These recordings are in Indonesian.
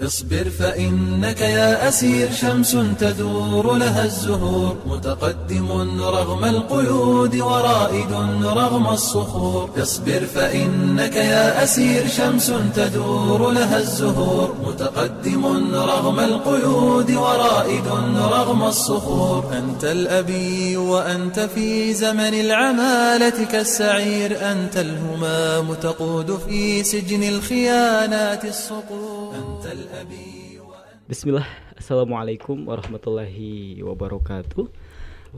اصبر فإنك يا أسير شمس تدور لها الزهور. متقدم رغم القيود ورائد رغم الصخور. اصبر فإنك يا أسير شمس تدور لها الزهور. متقدم رغم القيود ورائد رغم الصخور. أنت الأبي وأنت في زمن العمالة كالسعير. أنت الهمام تقود في سجن الخيانات الصقور. Bismillah. Assalamualaikum warahmatullahi wabarakatuh.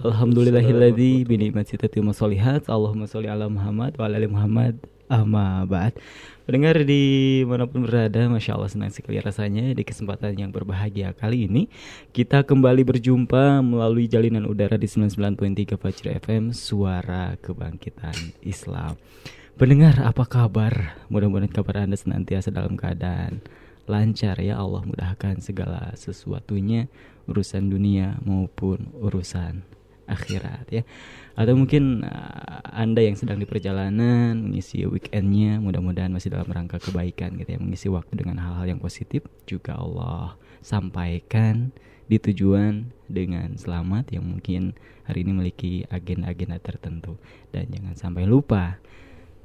Alhamdulillahilladzi binikmati tatimmu sholihat Allahumma sholli ala Muhammad wa ala Muhammad. Amma ba'd. Pendengar di mana pun berada Masya Allah senang sekali rasanya Di kesempatan yang berbahagia kali ini Kita kembali berjumpa melalui jalinan udara di 99.3 Fajr FM Suara Kebangkitan Islam. Pendengar apa kabar? Mudah-mudahan kabar Anda senantiasa dalam keadaan lancar ya Allah mudahkan segala sesuatunya urusan dunia maupun urusan akhirat ya. Atau mungkin uh, anda yang sedang di perjalanan mengisi weekendnya mudah-mudahan masih dalam rangka kebaikan gitu ya mengisi waktu dengan hal-hal yang positif juga Allah sampaikan di tujuan dengan selamat yang mungkin hari ini memiliki agenda-agenda tertentu. Dan jangan sampai lupa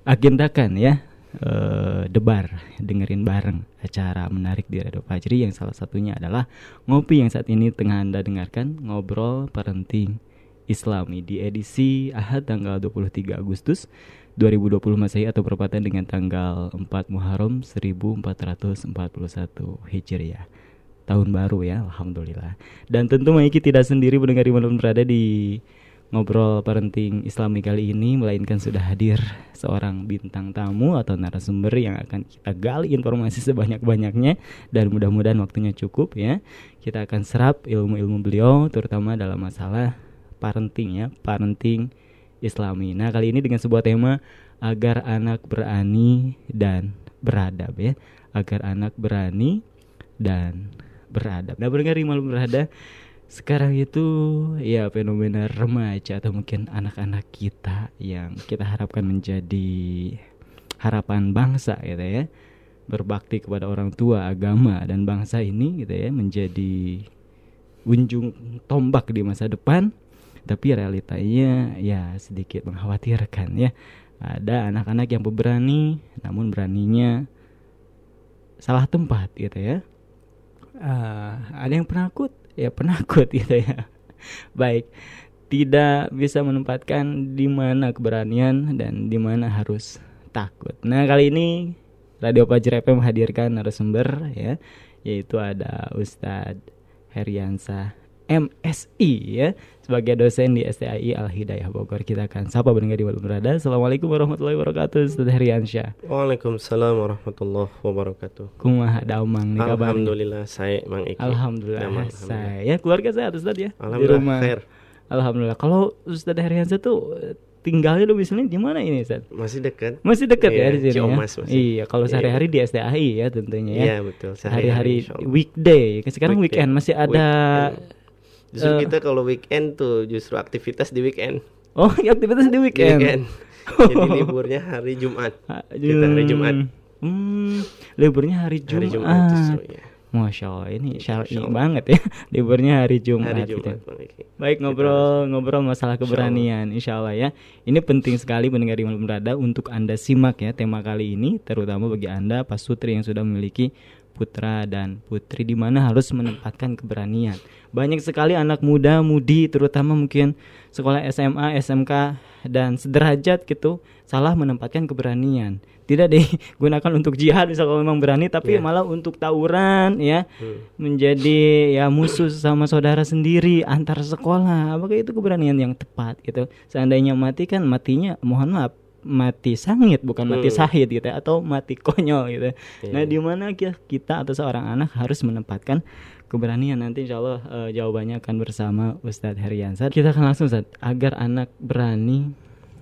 agendakan ya uh, debar dengerin bareng acara menarik di Radio Fajri. Yang salah satunya adalah ngopi yang saat ini tengah Anda dengarkan ngobrol parenting Islami di edisi Ahad tanggal 23 Agustus 2020 Masehi atau berpatan dengan tanggal 4 Muharram 1441 Hijriah. Tahun baru ya Alhamdulillah. Dan tentu Maiki tidak sendiri mendengar di mana pun berada di ngobrol parenting islami kali ini melainkan sudah hadir seorang bintang tamu atau narasumber yang akan kita gali informasi sebanyak-banyaknya. Dan mudah-mudahan waktunya cukup ya. Kita akan serap ilmu-ilmu beliau terutama dalam masalah parenting ya. Parenting islami. Nah kali ini dengan sebuah tema agar anak berani dan beradab ya. Agar anak berani dan beradab. Nah berdengar malam berada sekarang itu ya fenomena remaja atau mungkin anak-anak kita yang kita harapkan menjadi harapan bangsa gitu ya. Berbakti kepada orang tua agama dan bangsa ini gitu ya menjadi unjung tombak di masa depan. Tapi realitanya ya sedikit mengkhawatirkan ya. Ada anak-anak yang pemberani namun beraninya salah tempat gitu ya. Uh, ada yang penakut ya penakut gitu ya. Baik, tidak bisa menempatkan di mana keberanian dan di mana harus takut. Nah, kali ini Radio Pajir FM menghadirkan narasumber ya, yaitu ada Ustadz Heriansa MSI ya sebagai dosen di STAI Al Hidayah Bogor. Kita akan sapa mendengar di malam berada. Assalamualaikum warahmatullahi wabarakatuh. Ustaz Heriansyah. Waalaikumsalam warahmatullahi wabarakatuh. Kumaha daumang nih kabar? Alhamdulillah saya Mang Iki. Alhamdulillah, Damang, saya. Ya keluarga sehat Ustaz ya. Alhamdulillah, di rumah. khair. Alhamdulillah. Kalau Ustaz Heriansyah tuh tinggalnya lu misalnya di mana ini Ustaz? Masih dekat. Masih dekat ya Iya, di sini ya. Masih. Iya, kalau Iya. sehari-hari di STAI ya tentunya ya. Iya betul. Hari-hari insya Allah. weekday. Sekarang Weekday. weekend masih ada Weekend. Justru eh, kita kalau weekend tuh justru aktivitas di weekend. Oh, aktivitas di Di weekend. weekend. Jadi liburnya hari Jumat. Kita hari Jumat. Hmm, liburnya hari Jumat. Hari Jumat justru ya. Masya Allah, ini syar'i banget ya. Liburnya hari Jumat. Hari gitu. Jumat Iki. Baik ngobrol ngobrol masalah Insya keberanian, insya Allah ya. Ini penting sekali mendengar di malam berada untuk anda simak ya tema kali ini, terutama bagi anda pasutri yang sudah memiliki putra dan putri di mana harus menempatkan keberanian. Banyak sekali anak muda, mudi, terutama mungkin sekolah SMA, SMK dan sederajat gitu salah menempatkan keberanian. Tidak digunakan untuk jihad misal kalau memang berani, tapi Ya. malah untuk tawuran ya Hmm. menjadi ya musuh sama saudara sendiri antar sekolah apakah itu keberanian yang tepat gitu seandainya mati kan matinya mohon maaf mati sangit bukan mati Hmm. sahid gitu ya, atau mati konyol gitu Iya. nah di mana ki- kita atau seorang anak harus menempatkan keberanian nanti insya Allah eh, jawabannya akan bersama Ustadz Heriansat kita akan langsung Ustadz agar anak berani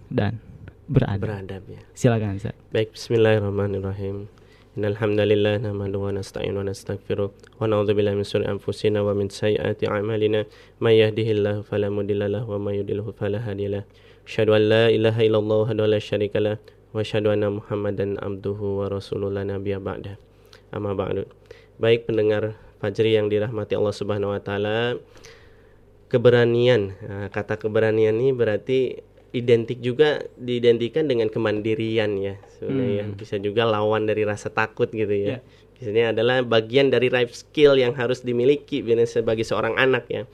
dan beradab Beradab ya. silakan Ustadz Baik, bismillahirrahmanirrahim. Innal hamdalillah nahmaduhu wa nasta'inu wa nastaghfiruh wa na'udzu billahi min shururi anfusina wa min sayyiati a'malina may yahdihillahu fala mudilla lahu wa may yudlilhu fala hadiya lahu. Asyhadu an la ilaha illallah wahdahu la syarika lah wa asyhadu anna Muhammadan abduhu wa rasuluhu la nabiyya ba'da. Amma ba'du. Baik pendengar Fajri yang dirahmati Allah Subhanahu wa taala, keberanian. Kata keberanian ini berarti identik juga diidentikan dengan kemandirian ya. Sebenarnya ya. Hmm. bisa juga lawan dari rasa takut gitu Ya. ya. Biasanya adalah bagian dari life skill yang harus dimiliki sebagai seorang anak ya.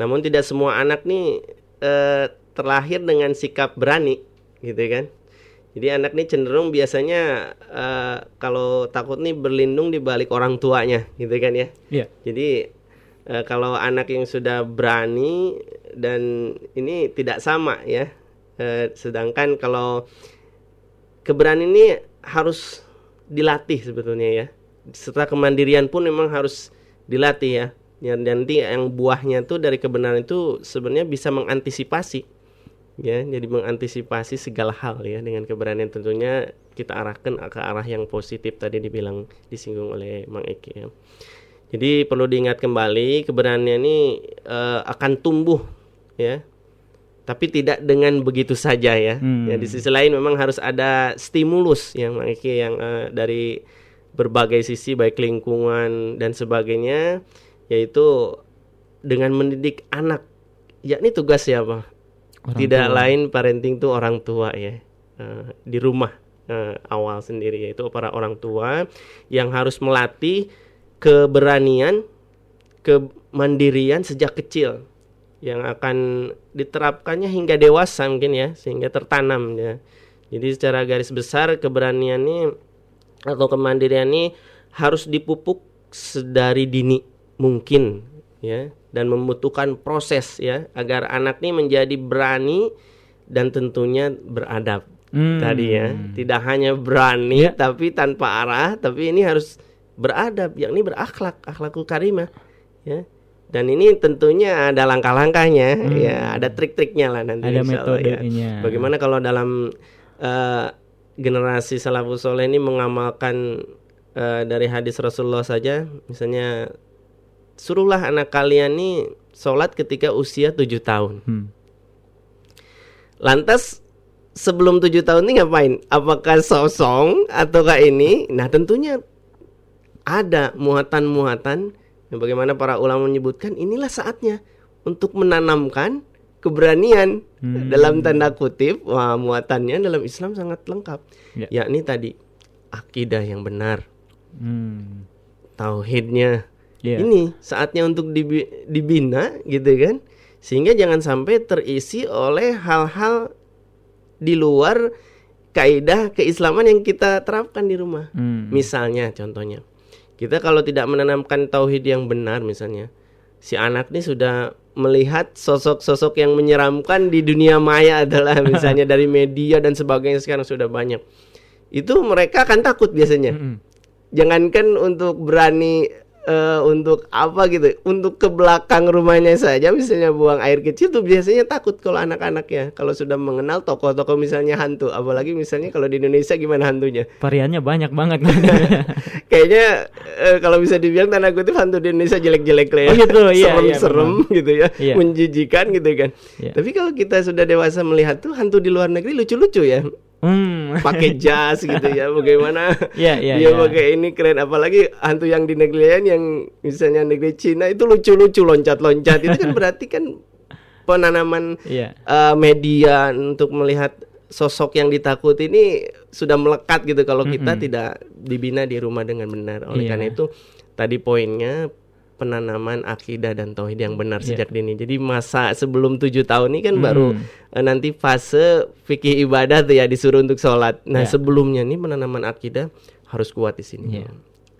Namun tidak semua anak nih eh, terlahir dengan sikap berani gitu kan. Jadi anak nih cenderung biasanya eh, kalau takut nih berlindung di balik orang tuanya gitu kan ya. Iya. Jadi eh, kalau anak yang sudah berani dan ini tidak sama ya. Eh, sedangkan kalau keberanian ini harus dilatih sebetulnya ya. Setelah kemandirian pun memang harus dilatih ya. Ya, Dan nanti yang buahnya tuh dari kebenaran itu sebenarnya bisa mengantisipasi ya jadi mengantisipasi segala hal ya dengan keberanian tentunya kita arahkan ke arah yang positif tadi dibilang disinggung oleh Mang Eki ya. Jadi perlu diingat kembali keberanian ini eh, akan tumbuh ya. Tapi tidak dengan begitu saja ya. Hmm. Ya di sisi lain memang harus ada stimulus yang Mang Eki yang eh, dari berbagai sisi baik lingkungan dan sebagainya yaitu dengan mendidik anak yakni tugas siapa? Orang tidak tua. lain parenting tuh orang tua ya. Eh, di rumah eh, awal sendiri yaitu para orang tua yang harus melatih keberanian kemandirian sejak kecil yang akan diterapkannya hingga dewasa mungkin ya sehingga tertanam ya. Jadi secara garis besar keberanian ini atau kemandirian ini harus dipupuk sedari dini mungkin ya dan membutuhkan proses ya agar anak ini menjadi berani dan tentunya beradab Hmm. tadi ya tidak hanya berani Ya. tapi tanpa arah tapi ini harus beradab yakni berakhlak akhlakul karimah ya dan ini tentunya ada langkah-langkahnya ya ada trik-triknya lah nanti Hmm. Ada ya. metodenya. bagaimana kalau dalam eh, generasi salafus soleh ini mengamalkan eh, dari hadis Rasulullah saja misalnya suruhlah anak kalian nih sholat ketika usia tujuh tahun Hmm. Lantas sebelum tujuh tahun ini ngapain? Apakah sosong ataukah ini? Nah tentunya ada muatan-muatan. yang Bagaimana para ulama menyebutkan inilah saatnya untuk menanamkan keberanian Hmm. dalam tanda kutip. Wah muatannya dalam Islam sangat lengkap. Ya. Yakni tadi akidah yang benar, Hmm. tauhidnya. Iya. Ini saatnya untuk dibi- dibina gitu kan. Sehingga jangan sampai terisi oleh hal-hal di luar kaidah keislaman yang kita terapkan di rumah. Hmm. Misalnya contohnya. Kita kalau tidak menanamkan tauhid yang benar misalnya, si anak ini sudah melihat sosok-sosok yang menyeramkan di dunia maya adalah misalnya dari media dan sebagainya sekarang sudah banyak. Itu mereka akan takut biasanya Mm-mm. jangankan untuk berani eh, untuk apa gitu? Untuk ke belakang rumahnya saja misalnya buang air kecil tuh biasanya takut kalau anak-anak ya kalau sudah mengenal tokoh-tokoh misalnya hantu apalagi misalnya kalau di Indonesia gimana hantunya? Variannya banyak banget. kayaknya eh, kalau bisa dibilang tanda kutip hantu di Indonesia jelek-jelek lah ya. Oh gitu, iya, iya, serem gitu ya. Iya. menjijikan gitu kan. Iya. tapi kalau kita sudah dewasa melihat tuh hantu di luar negeri lucu-lucu ya hmm. pakai jas gitu ya bagaimana Iya, iya, dia iya. pakai ini keren apalagi hantu yang di negeri lain yang misalnya negeri Cina itu lucu-lucu loncat-loncat itu kan berarti kan penanaman Iya. eh, media untuk melihat sosok yang ditakuti ini sudah melekat gitu kalau kita tidak dibina di rumah dengan benar oleh Iya. karena itu tadi poinnya penanaman akidah dan tauhid yang benar Iya. sejak dini jadi masa sebelum tujuh tahun ini kan baru Hmm. eh, nanti fase fikih ibadah tuh ya disuruh untuk sholat nah Iya. sebelumnya nih penanaman akidah harus kuat di sini Iya.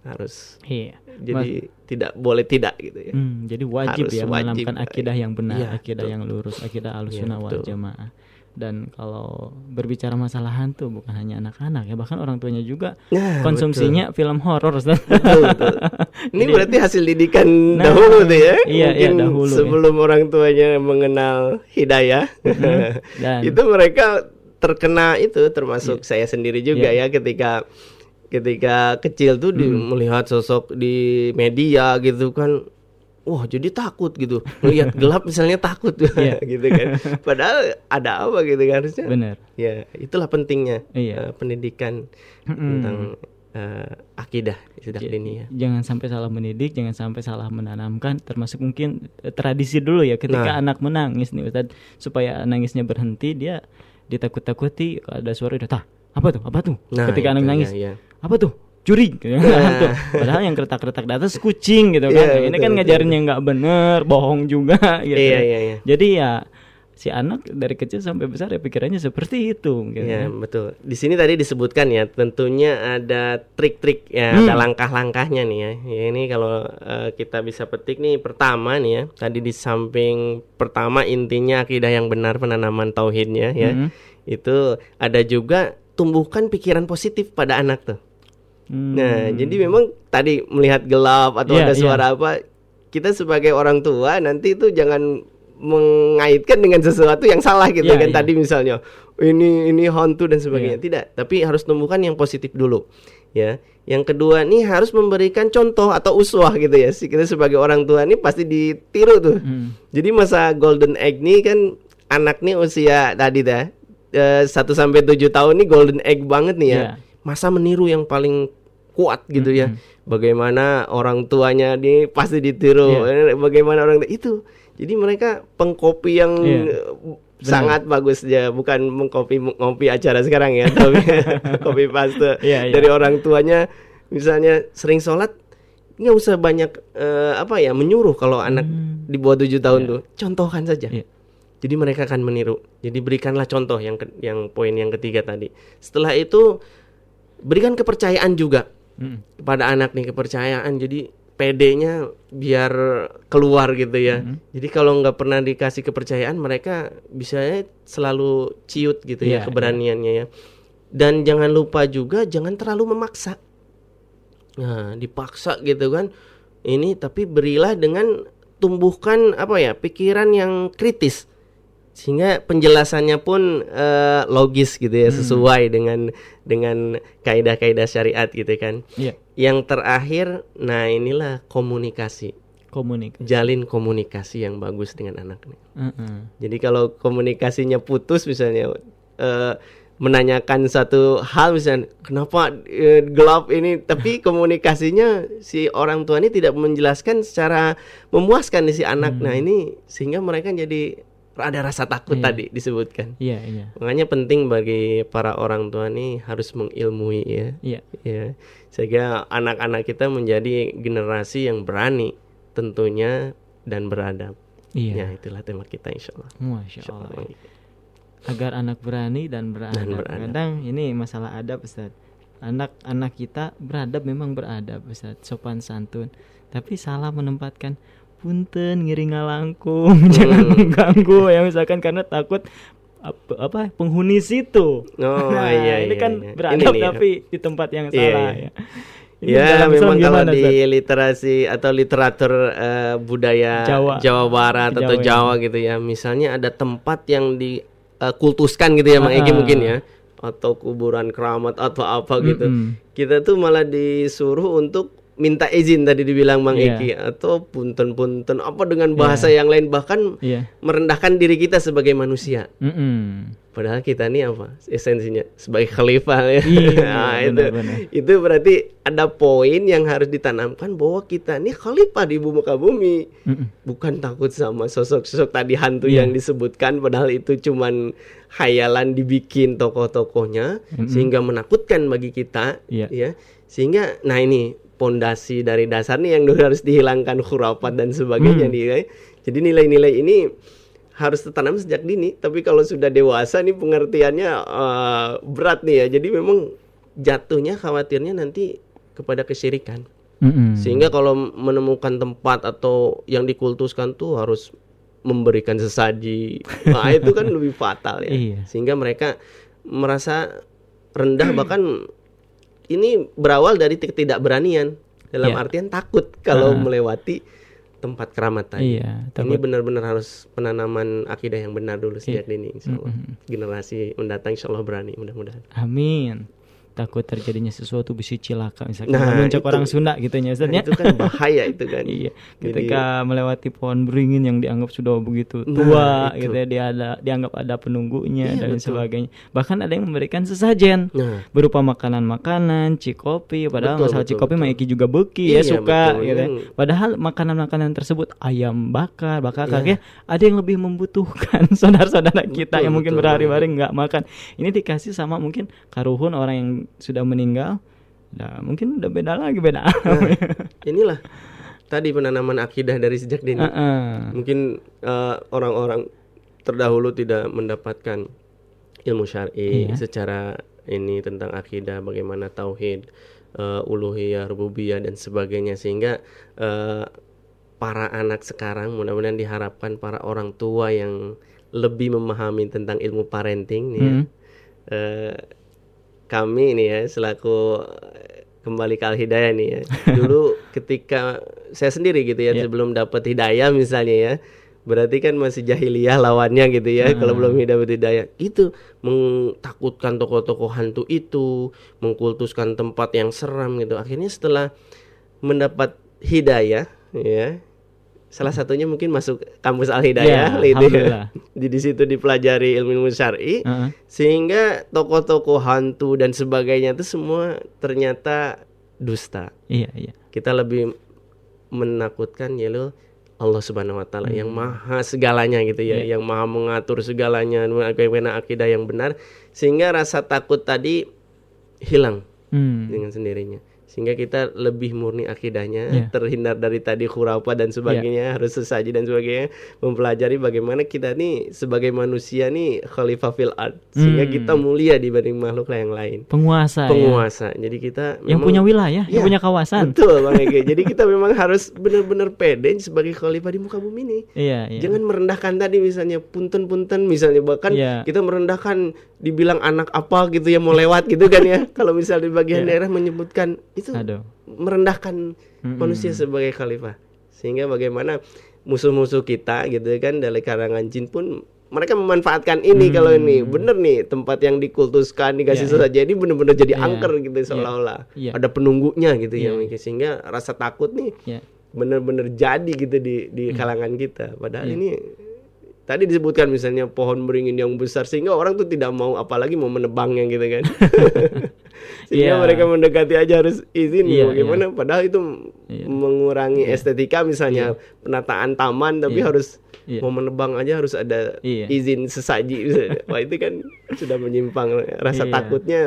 harus Iya. jadi tidak boleh tidak gitu ya Hmm, jadi wajib Harus ya wajib. menanamkan akidah yang benar, Iya, akidah betul. yang lurus, akidah alusunah Iya, wal betul. jamaah. Dan kalau berbicara masalah hantu bukan hanya anak-anak ya, bahkan orang tuanya juga Nah, konsumsinya film horor. Betul, betul. Ini Jadi- berarti hasil didikan Nah, dahulu tuh ya. iya, iya, dahulu ya. sebelum orang tuanya mengenal hidayah. Mm-hmm. Dan- itu mereka terkena itu termasuk saya sendiri juga Iya. ya ketika ketika kecil tuh di, Mm-hmm. melihat sosok di media gitu kan wah jadi takut gitu melihat gelap misalnya takut Iya. gitu kan padahal ada apa gitu kan harusnya Benar. ya itulah pentingnya Iya. eh, pendidikan Mm-mm. tentang uh, akidah dini ya. Jangan sampai salah mendidik, jangan sampai salah menanamkan, termasuk mungkin eh, tradisi dulu ya ketika Nah. anak menangis nih Ustaz, supaya nangisnya berhenti dia ditakut-takuti ada suara udah tah apa tuh apa tuh Nah, ketika anak nangis ya, ya. apa tuh curi gitu. Padahal yang keretak-keretak di atas kucing gitu kan Iya, ini betul, kan betul. ngajarinnya nggak bener bohong juga gitu Iya, iya, iya. jadi ya si anak dari kecil sampai besar ya pikirannya seperti itu gitu. Ya betul. Di sini tadi disebutkan ya, tentunya ada trik-trik ya, Hmm. ada langkah-langkahnya nih ya. Ya ini kalau eh, kita bisa petik nih pertama nih ya. Tadi di samping pertama intinya akidah yang benar penanaman tauhidnya ya. Hmm. Itu ada juga tumbuhkan pikiran positif pada anak tuh. Hmm. Nah, jadi memang tadi melihat gelap atau Iya, ada iya. suara apa, kita sebagai orang tua nanti itu jangan mengaitkan dengan sesuatu yang salah gitu Iya, kan iya. tadi misalnya ini ini hantu dan sebagainya. Tidak, tapi harus tumbuhkan yang positif dulu. Ya. Yang kedua nih harus memberikan contoh atau uswah gitu ya. Si- Kita sebagai orang tua nih pasti ditiru tuh. Hmm. Jadi masa golden egg nih kan anak nih usia tadi dah eh, 1 sampai 7 tahun nih golden egg banget nih ya. Iya. Masa meniru yang paling kuat gitu ya. Bagaimana orang tuanya nih pasti ditiru. Eh, Bagaimana orang itu. Jadi mereka pengkopi yang Iya. eh, sangat bagus ya, bukan mengkopi ngopi acara sekarang ya, tapi kopi paste Iya, iya. dari orang tuanya misalnya sering sholat nggak usah banyak eh, apa ya menyuruh kalau anak di bawah tujuh tahun tuh contohkan saja Iya. jadi mereka akan meniru jadi berikanlah contoh yang yang poin yang ketiga tadi setelah itu berikan kepercayaan juga Hmm. kepada anak nih kepercayaan jadi PD-nya biar keluar gitu ya jadi kalau nggak pernah dikasih kepercayaan mereka bisa selalu ciut gitu Iya, ya keberaniannya ya dan jangan lupa juga jangan terlalu memaksa Nah, dipaksa gitu kan. Ini tapi berilah dengan tumbuhkan apa ya, pikiran yang kritis. Sehingga penjelasannya pun eh, logis gitu ya, sesuai dengan dengan kaidah-kaidah syariat gitu kan. Iya. Yang terakhir, nah inilah komunikasi. Komunikasi. Jalin komunikasi yang bagus dengan anak nih. Heeh. Jadi kalau komunikasinya putus misalnya eh, menanyakan satu hal misalnya kenapa eh, gelap ini tapi komunikasinya si orang tua ini tidak menjelaskan secara memuaskan si anak. Nah, ini sehingga mereka jadi ada rasa takut Iya. tadi disebutkan. Iya, iya. Makanya penting bagi para orang tua nih harus mengilmui ya. Iya. Ya, sehingga anak-anak kita menjadi generasi yang berani tentunya dan beradab. Iya. Ya, itulah tema kita insya Allah. Masya Insya Allah. Allah. Agar anak berani dan beradab. Dan beradab. Kadang ini masalah adab Ustaz. Anak-anak kita beradab memang beradab Ustaz, sopan santun. Tapi salah menempatkan punten ngiring ngalangkung, jangan mengganggu ya misalkan karena takut apa, apa penghuni situ. Oh, nah, iya, ini iya, kan iya. beradab Ini nih, tapi di tempat yang Iya, salah iya. ya. Ini Ya memang kalau gimana, di Ustaz? literasi atau literatur eh, budaya Jawa. Barat atau Jawa, ya. Jawa gitu ya, misalnya ada tempat yang dikultuskan gitu ya, Mang Egi mungkin ya, atau kuburan keramat atau apa gitu. Mm-mm. Kita tuh malah disuruh untuk minta izin tadi dibilang Mang Iya. Egi atau punten-punten apa dengan bahasa yang lain bahkan Iya. merendahkan diri kita sebagai manusia. Mm-mm. Padahal kita nih apa esensinya sebagai khalifah ya. Iya, Nah, itu benar-benar. itu berarti ada poin yang harus ditanamkan bahwa kita nih khalifah di bumi muka bumi. Mm-mm. Bukan takut sama sosok-sosok tadi hantu Iya. yang disebutkan padahal itu cuman hayalan dibikin tokoh-tokohnya sehingga menakutkan bagi kita Iya. ya. Sehingga nah ini pondasi dari dasar nih yang harus dihilangkan khurafat dan sebagainya Hmm. nih ya. Jadi nilai-nilai ini harus tertanam sejak dini, tapi kalau sudah dewasa nih pengertiannya eh, berat nih ya. Jadi memang jatuhnya khawatirnya nanti kepada kesyirikan. Mm-mm. Sehingga kalau menemukan tempat atau yang dikultuskan tuh harus memberikan sesaji. Nah, itu kan lebih fatal ya. Iya. Sehingga mereka merasa rendah bahkan ini berawal dari ketidakberanian. Dalam Iya. artian takut kalau Ah. melewati tempat keramat tadi. Iya, Ini takut. benar-benar harus penanaman akidah yang benar dulu sejak Iya. dini insya Allah. Mm-mm. Generasi mendatang insya Allah berani mudah-mudahan. Amin. Takut terjadinya sesuatu bisi cilaka misalkan Nah, itu. orang Sunda gitu ya Ustaz, Nah, ya. itu kan bahaya itu kan. Iya, Jadi- ketika melewati pohon beringin yang dianggap sudah begitu Nah, tua, itu. gitu ya, dia ada dianggap ada penunggunya Iya, dan betul. sebagainya. Bahkan ada yang memberikan sesajen Nah, berupa makanan-makanan, cikopi. Padahal Betul, masalah betul, cikopi betul. mah Iki juga beki Iya, ya suka, betul. gitu. ya. Padahal makanan-makanan tersebut ayam bakar, bakar Iya. kakek ada yang lebih membutuhkan saudara-saudara kita Betul, yang mungkin berhari-hari nggak makan. Ini dikasih sama mungkin karuhun orang yang sudah meninggal. Nah, mungkin udah beda lagi beda. Nah, inilah tadi penanaman akidah dari sejak dini. Heeh. Mungkin eh, orang-orang terdahulu tidak mendapatkan ilmu syar'i Iya. secara ini tentang akidah, bagaimana tauhid, eh, uluhiyah, rububiyah dan sebagainya sehingga eh, para anak sekarang mudah-mudahan diharapkan para orang tua yang lebih memahami tentang ilmu parenting nih ya. Hmm. Kami ini ya selaku eh, kembali ke al hidayah nih ya dulu ketika saya sendiri gitu ya Ya. sebelum dapat hidayah misalnya ya berarti kan masih jahiliyah lawannya gitu ya Hmm. kalau belum dapat hidayah itu mengtakutkan tokoh-tokoh hantu itu mengkultuskan tempat yang seram gitu akhirnya setelah mendapat hidayah ya salah satunya mungkin masuk kampus al hidayah Ya, gitu ya. di di situ dipelajari ilmu ilmu syar'i Heeh. sehingga tokoh-tokoh hantu dan sebagainya itu semua ternyata dusta. Iya, iya. Kita lebih menakutkan ya lo Allah Subhanahu wa taala yang maha segalanya gitu ya, Iya. yang maha mengatur segalanya, bagaimana akidah yang benar sehingga rasa takut tadi hilang Hmm. dengan sendirinya. Sehingga kita lebih murni akidahnya, Iya. terhindar dari tadi khurafat dan sebagainya, harus sesaji dan sebagainya, mempelajari bagaimana kita nih sebagai manusia nih khalifah fil ard, sehingga Hmm. kita mulia dibanding makhluk yang lain. Penguasa, ya. Penguasa. Jadi kita yang memang- punya wilayah, yang Iya, punya kawasan. Betul Bang Ege. Jadi kita memang harus benar-benar pede sebagai khalifah di muka bumi ini. Iya, iya. Jangan merendahkan tadi misalnya punten-punten misalnya bahkan Iya. kita merendahkan dibilang anak apa gitu yang mau lewat gitu kan ya. Kalau misalnya di bagian Iya. daerah menyebutkan itu Aduh. merendahkan Mm-mm. manusia sebagai khalifah. Sehingga bagaimana musuh-musuh kita gitu kan dari karangan jin pun mereka memanfaatkan ini kalau ini bener nih tempat yang dikultuskan dikasih Hmm. Iya, sesaji ini bener-bener jadi Iya. angker gitu seolah-olah Iya. ada penunggunya gitu ya Iya. Miki. sehingga rasa takut nih Ya. bener-bener jadi gitu di di kalangan kita padahal Iya. ini tadi disebutkan misalnya pohon beringin yang besar sehingga orang tuh tidak mau apalagi mau menebangnya gitu kan sehingga Iya. mereka mendekati aja harus izin Iya, bagaimana padahal itu Iya. mengurangi estetika misalnya penataan taman tapi Iya. harus Iya. mau menebang aja harus ada Iya. izin sesaji wah itu kan sudah menyimpang rasa Iya. takutnya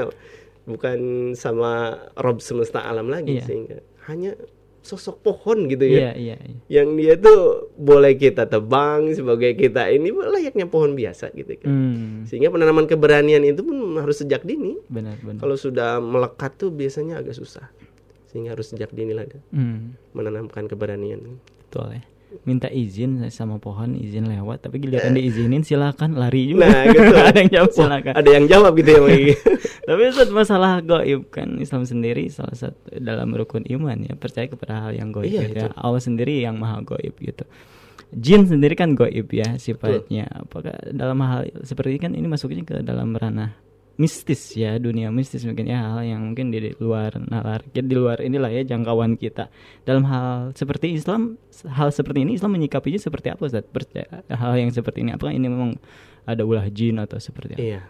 bukan sama Rob semesta alam lagi Iya. sehingga hanya sosok pohon gitu ya Iya, iya, iya. yang dia tuh boleh kita tebang sebagai kita ini layaknya pohon biasa gitu kan. Hmm. Sehingga penanaman keberanian itu pun harus sejak dini. Benar, benar. Kalau sudah melekat tuh biasanya agak susah. Sehingga harus sejak dini lah Hmm. menanamkan keberanian. Betul ya. Minta izin sama pohon, izin lewat, tapi giliran diizinin silakan lari juga. Nah, gitu. ada yang jawab silakan. Ada yang jawab gitu ya. Tapi Ustaz masalah goib kan Islam sendiri salah satu dalam rukun iman ya percaya kepada hal yang goib Iya, gitu ya. Allah sendiri yang maha goib gitu. Jin sendiri kan goib ya sifatnya. Apakah dalam hal seperti ini kan ini masuknya ke dalam ranah mistis ya dunia mistis mungkin ya hal yang mungkin di luar nalar di luar inilah ya jangkauan kita dalam hal seperti Islam hal seperti ini Islam menyikapinya seperti apa Ustaz percaya hal yang seperti ini apakah ini memang ada ulah jin atau seperti apa iya.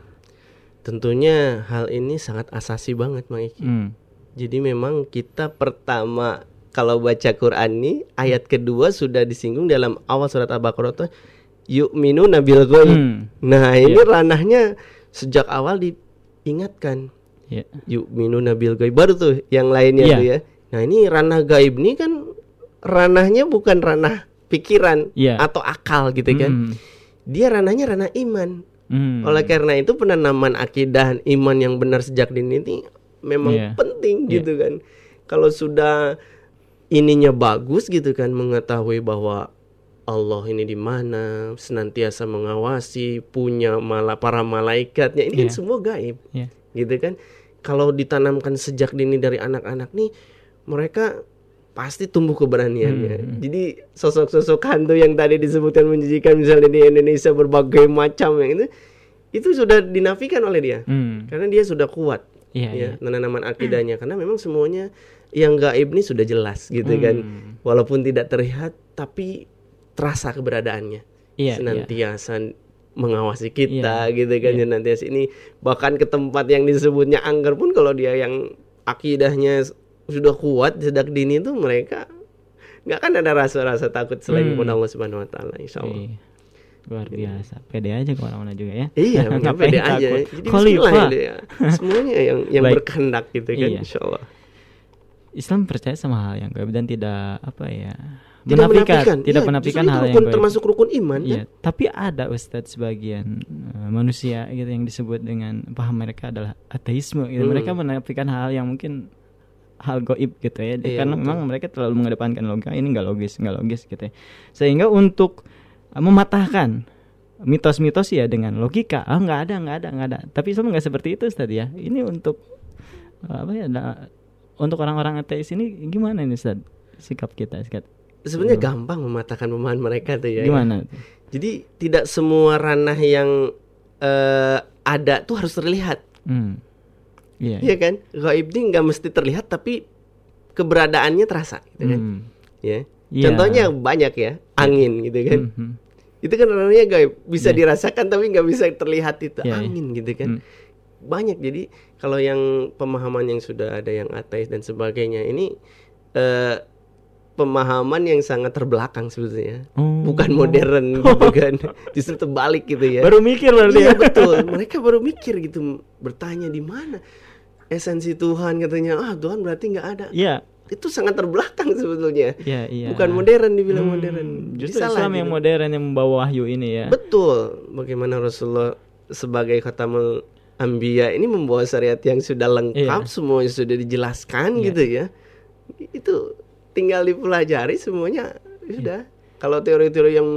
Tentunya hal ini sangat asasi banget Mang Iki. Hmm. Jadi memang kita pertama kalau baca Quran nih ayat kedua sudah disinggung dalam awal surat Al-Baqarah tuh yu'minu nabil ghaib. Hmm. Nah, ini ranahnya sejak awal diingatkan. Ya. Yu'minu nabil ghaib baru tuh yang lainnya Iya. tuh ya. Nah, ini ranah gaib nih kan ranahnya bukan ranah pikiran Iya. atau akal gitu kan. Hmm. Dia ranahnya ranah iman. Hmm. Oleh karena itu penanaman akidah iman yang benar sejak dini ini memang Iya. penting Iya. gitu kan. Kalau sudah ininya bagus gitu kan mengetahui bahwa Allah ini di mana, senantiasa mengawasi, punya malah para malaikatnya ini kan Iya. semua gaib. Ya. Gitu kan. Kalau ditanamkan sejak dini dari anak-anak nih mereka pasti tumbuh keberaniannya. Hmm. Jadi sosok-sosok hantu yang tadi disebutkan menjijikan misalnya di Indonesia berbagai macam yang itu itu sudah dinafikan oleh dia. Hmm. Karena dia sudah kuat Iya, ya iya. penanaman akidahnya karena memang semuanya yang gaib ini sudah jelas gitu Hmm. kan walaupun tidak terlihat tapi terasa keberadaannya Iya, iya. senantiasa mengawasi kita Iya, gitu kan iya. senantiasa ini bahkan ke tempat yang disebutnya angker pun kalau dia yang akidahnya sudah kuat sejak dini itu mereka nggak akan ada rasa-rasa takut selain Hmm. kepada Allah Subhanahu Wa Taala Insya Allah. Iya. Luar biasa. Pede aja ke mana-mana juga ya. Iya, ngapain pede aja. takut? Jadi bismillah ya. Semuanya yang yang Baik. berkehendak gitu kan, Iya. insya Allah. Islam percaya sama hal yang gaib dan tidak apa ya Tidak menafikan, tidak Iya, menafikan hal itu yang rukun, gaib. termasuk rukun iman Iya, kan? tapi ada Ustadz sebagian eh, manusia gitu yang disebut dengan paham mereka adalah ateisme gitu. Hmm. Mereka menafikan hal yang mungkin hal goib gitu ya. Iya, Karena betul. memang mereka terlalu mengedepankan logika ini nggak logis, nggak logis gitu ya. Sehingga untuk eh, mematahkan mitos-mitos ya dengan logika, ah nggak ada, nggak ada, nggak ada. Tapi Islam nggak seperti itu Ustadz ya. Ini untuk eh, apa ya? nah, untuk orang-orang ateis ini gimana ini Ustadz? Sikap kita, sikap Sebenarnya gampang mematahkan pemahaman mereka tuh ya. Hmm. gimana? Jadi tidak semua ranah yang eh, ada tuh harus terlihat, Hmm. Iya. Iya kan? Gaib ini nggak mesti terlihat tapi keberadaannya terasa, gitu kan? Hmm. Ya. Iya. Contohnya banyak ya, angin gitu kan. Mhm. Itu kan ranahnya gaib, bisa Iya. dirasakan tapi nggak bisa terlihat itu Iya, iya. angin gitu kan. Hmm. banyak jadi kalau yang pemahaman yang sudah ada yang ateis dan sebagainya ini eh, pemahaman yang sangat terbelakang sebetulnya Oh. bukan modern gitu kan justru terbalik gitu ya Baru mikir berarti iya ya. betul mereka baru mikir gitu bertanya di mana esensi Tuhan katanya ah Tuhan berarti nggak ada Iya, itu sangat terbelakang sebetulnya iya, iya. bukan modern dibilang Hmm, modern Justru Bisa lah Islam yang gitu. modern yang membawa wahyu ini ya. Betul. Bagaimana Rasulullah sebagai khatamul anbiya ini membawa syariat yang sudah lengkap, Iya. semuanya sudah dijelaskan Iya. gitu ya. Itu tinggal dipelajari semuanya sudah. Kalau teori-teori yang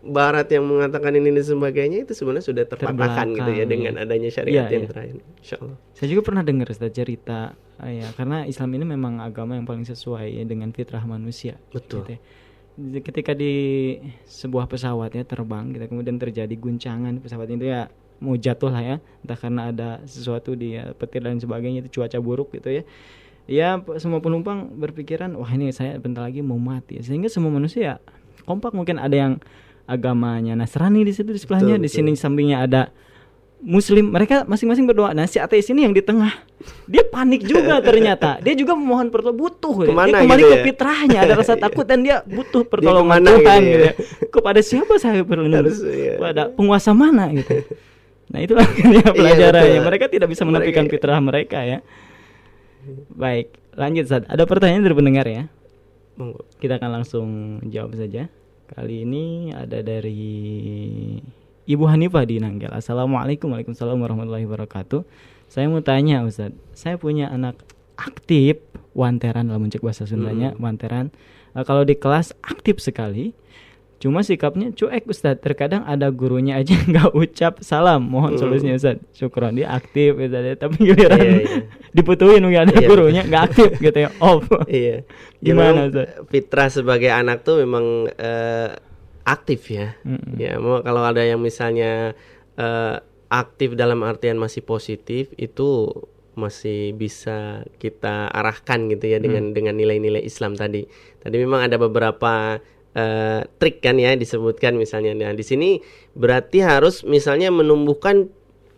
barat yang mengatakan ini dan sebagainya itu sebenarnya sudah terpatahkan gitu ya Terbelakang, dengan iya. adanya syariat Iya, yang iya. terakhir. Insyaallah. Saya juga pernah dengar Ustaz cerita ah, ya, karena Islam ini memang agama yang paling sesuai ya dengan fitrah manusia. Betul. gitu ya. Ketika di sebuah pesawat ya terbang, gitu, kemudian terjadi guncangan pesawat itu ya mau jatuh lah ya, entah karena ada sesuatu di ya, petir dan sebagainya itu cuaca buruk gitu ya. Ya semua penumpang berpikiran wah ini saya bentar lagi mau mati, sehingga semua manusia kompak mungkin ada yang agamanya Nasrani di situ di sebelahnya, Betul, di betul. sini sampingnya ada Muslim, mereka masing-masing berdoa. Nah, si ateis ini yang di tengah, dia panik juga ternyata. Dia juga memohon pertolongan, butuh. dia Ke mana kembali gitu ke ya? fitrahnya, ada rasa takut dan dia butuh pertolongan ke mana Tuhan. gitu Gitu ya? Kepada siapa saya berlindung? Harus, iya. Pada penguasa mana gitu. Nah, itulah akhirnya pelajarannya. betul. mereka tidak bisa menafikan Mereka- fitrah mereka ya. Baik, lanjut Zat. Ada pertanyaan dari pendengar ya. Monggo. Kita akan langsung jawab saja. Kali ini ada dari Ibu Hanifah di Nanggel. Assalamualaikum Waalaikumsalam warahmatullahi wabarakatuh. Saya mau tanya Ustaz, saya punya anak aktif wanteran dalam mencek bahasa Sundanya, wanteran. Eh, kalau di kelas aktif sekali, cuma sikapnya cuek Ustaz. Terkadang ada gurunya aja nggak ucap salam. Mohon solusinya Ustaz. Syukron dia aktif Ustaz, ya. tapi giliran Iya, iya. diputuin mungkin ada Iya. gurunya nggak aktif gitu ya, off. Iya. Gimana, memang Ustaz? Fitrah sebagai anak tuh memang eh, aktif ya. Mm-mm. Ya, mau kalau ada yang misalnya eh, aktif dalam artian masih positif itu masih bisa kita arahkan gitu ya dengan dengan nilai-nilai Islam tadi. Tadi memang ada beberapa eh, trik kan ya disebutkan misalnya. Nah, di sini berarti harus misalnya menumbuhkan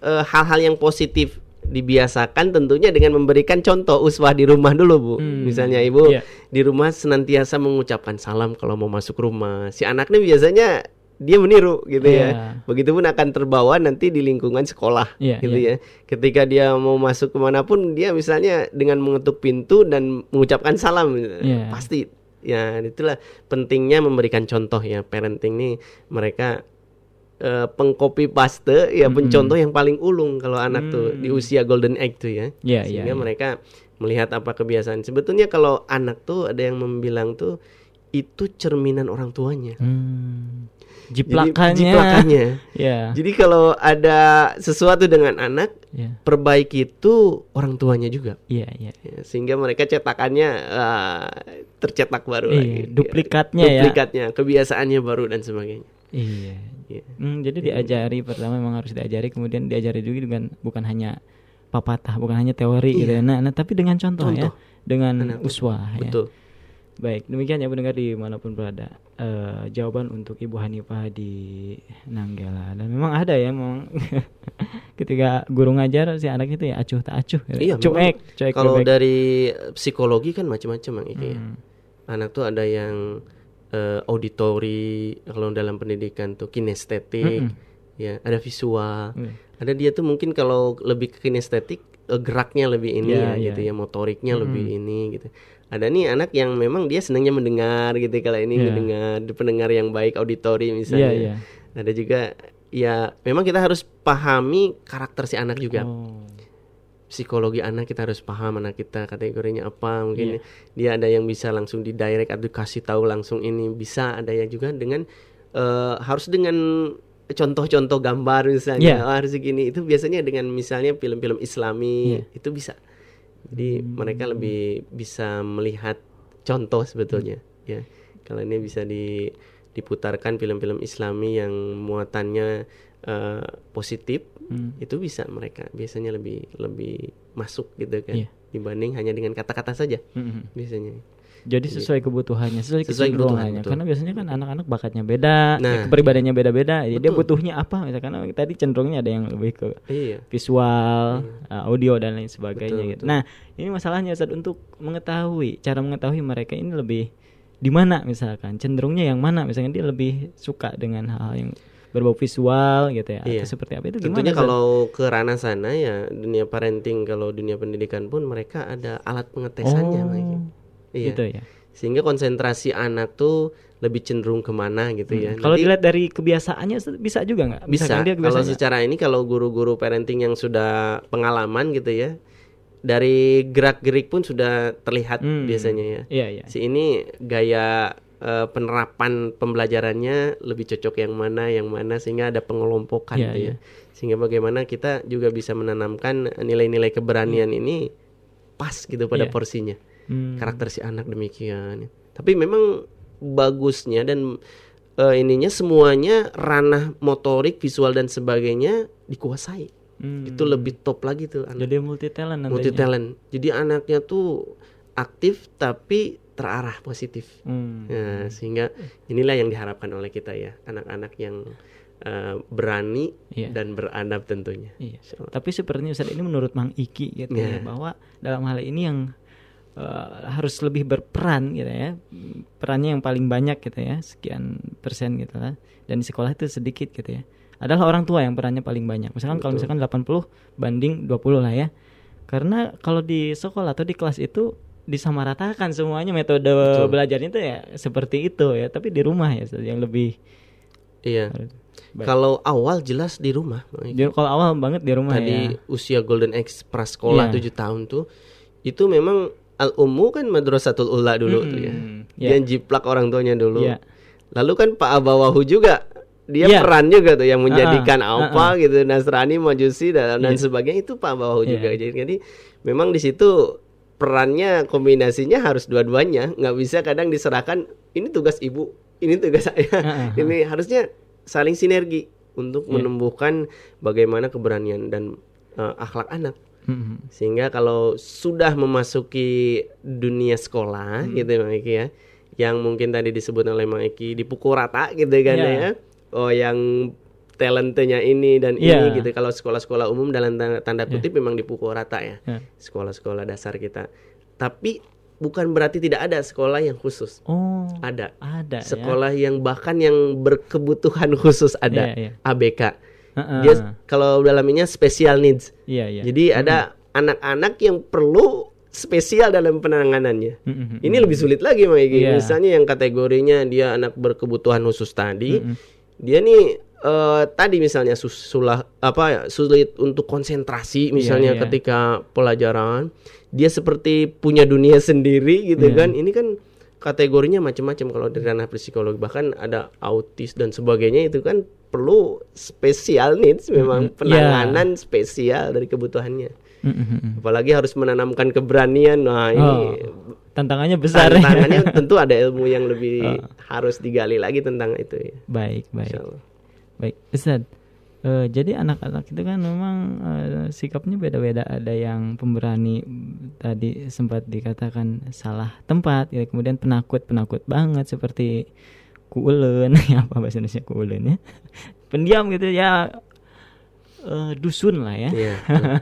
eh, hal-hal yang positif dibiasakan tentunya dengan memberikan contoh uswah di rumah dulu bu Hmm, misalnya ibu iya. di rumah senantiasa mengucapkan salam kalau mau masuk rumah si anaknya biasanya dia meniru gitu Iya. ya begitupun akan terbawa nanti di lingkungan sekolah Iya, gitu iya. ya ketika dia mau masuk ke mana pun dia misalnya dengan mengetuk pintu dan mengucapkan salam Iya. pasti ya itulah pentingnya memberikan contoh ya parenting nih mereka eh, pengcopy paste ya Mm-mm. pencontoh yang paling ulung kalau anak tuh di Mm. usia golden age tuh ya Iya, iya, sehingga iya. mereka melihat apa kebiasaan sebetulnya kalau anak tuh ada yang membilang tuh itu cerminan orang tuanya Hmm. Jadi, Jiplakannya. jiplakannya. Ya. jadi kalau ada sesuatu dengan anak Ya. perbaiki itu orang tuanya juga Iya, iya. Ya, sehingga mereka cetakannya ah, tercetak baru Iya, lagi duplikatnya ya. duplikatnya kebiasaannya baru dan sebagainya Iya. Iya. Hmm, jadi diajari pertama memang harus diajari kemudian diajari juga dengan bukan hanya papatah bukan hanya teori gitu ya. Nah, nah tapi dengan contoh, Contoh. ya, dengan Anak uswah ya. Betul. Baik, demikian ya pendengar di mana pun berada. Eh, jawaban untuk Ibu Hanifah di Nanggala dan memang ada ya memang ketika guru ngajar si anak itu ya acuh tak acuh. Iya, cuek, cuek Kalau bebek. dari psikologi kan macam-macam ya. Hmm. Anak tuh ada yang eh, auditori, kalau dalam pendidikan tuh kinestetik, ya, ada visual. Iya. Ada dia tuh mungkin kalau lebih ke kinestetik geraknya lebih ini Iya, ya, iya. gitu ya, motoriknya lebih ini gitu. Ada nih anak yang memang dia senangnya mendengar gitu kalau ini Iya. mendengar, pendengar yang baik auditori misalnya. Iya, iya. Ada juga ya memang kita harus pahami karakter si anak juga Oh. psikologi anak kita harus paham anak kita kategorinya apa mungkin dia ada yang bisa langsung di direct atau dikasih tahu langsung ini bisa ada yang juga dengan eh, harus dengan contoh-contoh gambar misalnya Iya. oh, harus gini itu biasanya dengan misalnya film-film Islami Iya. itu bisa jadi mereka lebih bisa melihat contoh sebetulnya ya kalau ini bisa di diputarkan film-film Islami yang muatannya eh, positif Hmm. itu bisa mereka biasanya lebih lebih masuk gitu kan Iya. dibanding hanya dengan kata-kata saja Mm-mm. biasanya Jadi sesuai kebutuhannya, sesuai, Sesuai kebutuhan, kecenderungannya. betul. Karena biasanya kan anak-anak bakatnya beda, Nah. ya, kepribadiannya beda-beda. Ya, dia butuhnya apa? Misalkan oh, tadi cenderungnya ada yang lebih ke iya visual, uh, audio dan lain sebagainya Betul, gitu. betul. Nah, ini masalahnya Ustaz untuk mengetahui cara mengetahui mereka ini lebih di mana misalkan cenderungnya yang mana misalkan dia lebih suka dengan hal-hal yang berbau visual gitu ya Iya. atau seperti apa itu gimana? tentunya kalau ke ranah sana ya dunia parenting kalau dunia pendidikan pun mereka ada alat pengetesannya oh, lagi iya gitu ya. sehingga konsentrasi anak tuh lebih cenderung ke mana gitu ya Kalau Nanti dilihat dari kebiasaannya bisa juga nggak? bisa dia kalau secara ini kalau guru-guru parenting yang sudah pengalaman gitu ya dari gerak-gerik pun sudah terlihat Hmm. biasanya ya Iya, iya. si ini gaya eh, penerapan pembelajarannya lebih cocok yang mana yang mana sehingga ada pengelompokan Iya, gitu ya iya. sehingga bagaimana kita juga bisa menanamkan nilai-nilai keberanian ini pas gitu pada Iya. porsinya Hmm. karakter si anak demikian tapi memang bagusnya dan eh, ininya semuanya ranah motorik visual dan sebagainya dikuasai Hmm. itu lebih top lagi tuh anak Jadi multi talent multi talent jadi anaknya tuh aktif tapi terarah positif Hmm. Nah, sehingga inilah yang diharapkan oleh kita ya, anak-anak yang eh, berani Iya. dan beradab tentunya. Iya. Tapi sepertinya Ustaz ini menurut Mang Iki gitu ya Iya. bahwa dalam hal ini yang eh, harus lebih berperan gitu ya. Perannya yang paling banyak gitu ya, sekian persen gitu lah. Dan di sekolah itu sedikit gitu ya. Adalah orang tua yang perannya paling banyak. Misalkan kalau misalkan 80 banding 20 lah ya. Karena kalau di sekolah atau di kelas itu disamaratakan semuanya metode Betul. belajarnya itu ya seperti itu ya, tapi di rumah ya yang lebih Iya. Kalau awal jelas di rumah. Kalau awal banget di rumah Tadi ya. usia golden age prasekolah. 7 tahun tuh itu memang al ummu kan madrasatul ula dulu tuh ya. Mm-mm. Dia jiplak orang tuanya dulu. Iya. Lalu kan Pak Abawahu juga dia Iya. peran juga tuh yang menjadikan Ah, ah, apa gitu Nasrani Majusi dan, dan Iya. sebagainya itu Pak Abawahu Iya. juga. Jadi, jadi memang di situ perannya kombinasinya harus dua-duanya nggak bisa kadang diserahkan ini tugas ibu ini tugas saya ah, ah. ini harusnya saling sinergi untuk Iya. menumbuhkan bagaimana keberanian dan eh, akhlak anak Mm-mm. sehingga kalau sudah memasuki dunia sekolah Hmm. gitu Mang Eki ya yang mungkin tadi disebut oleh Mang Eki dipukul rata gitu kan Iya. ya oh yang talentnya ini dan Iya. ini gitu kalau sekolah-sekolah umum dalam tanda, tanda kutip memang dipukul rata ya Ya. sekolah-sekolah dasar kita tapi bukan berarti tidak ada sekolah yang khusus Oh, ada ada sekolah yang bahkan yang berkebutuhan khusus ada Iya, iya. ABK Heeh. dia kalau dalamnya special needs Iya, iya. jadi ada anak-anak yang perlu spesial dalam penanganannya. Mm-mm. Ini lebih sulit lagi. Iya. Misalnya yang kategorinya dia anak berkebutuhan khusus tadi, Mm-mm. dia nih eh, tadi misalnya sus- sulah apa sulit untuk konsentrasi misalnya iya. ketika pelajaran, dia seperti punya dunia sendiri gitu Iya. kan. Ini kan kategorinya macam-macam kalau dari ranah psikologi bahkan ada autis dan sebagainya itu kan perlu spesial needs memang penanganan spesial dari kebutuhannya Mm-mm. apalagi harus menanamkan keberanian nah ini Oh, tantangannya besar. tantangannya tentu ada ilmu yang lebih Oh. harus digali lagi tentang itu ya baik, baik. Baik, Ustaz. Eh, jadi anak-anak itu kan memang eh, sikapnya beda-beda. Ada yang pemberani tadi sempat dikatakan salah tempat, ya kemudian penakut penakut banget seperti kuulen, apa bahasa Indonesia kuulen ya, pendiam gitu ya, eh, dusun lah ya, Iya.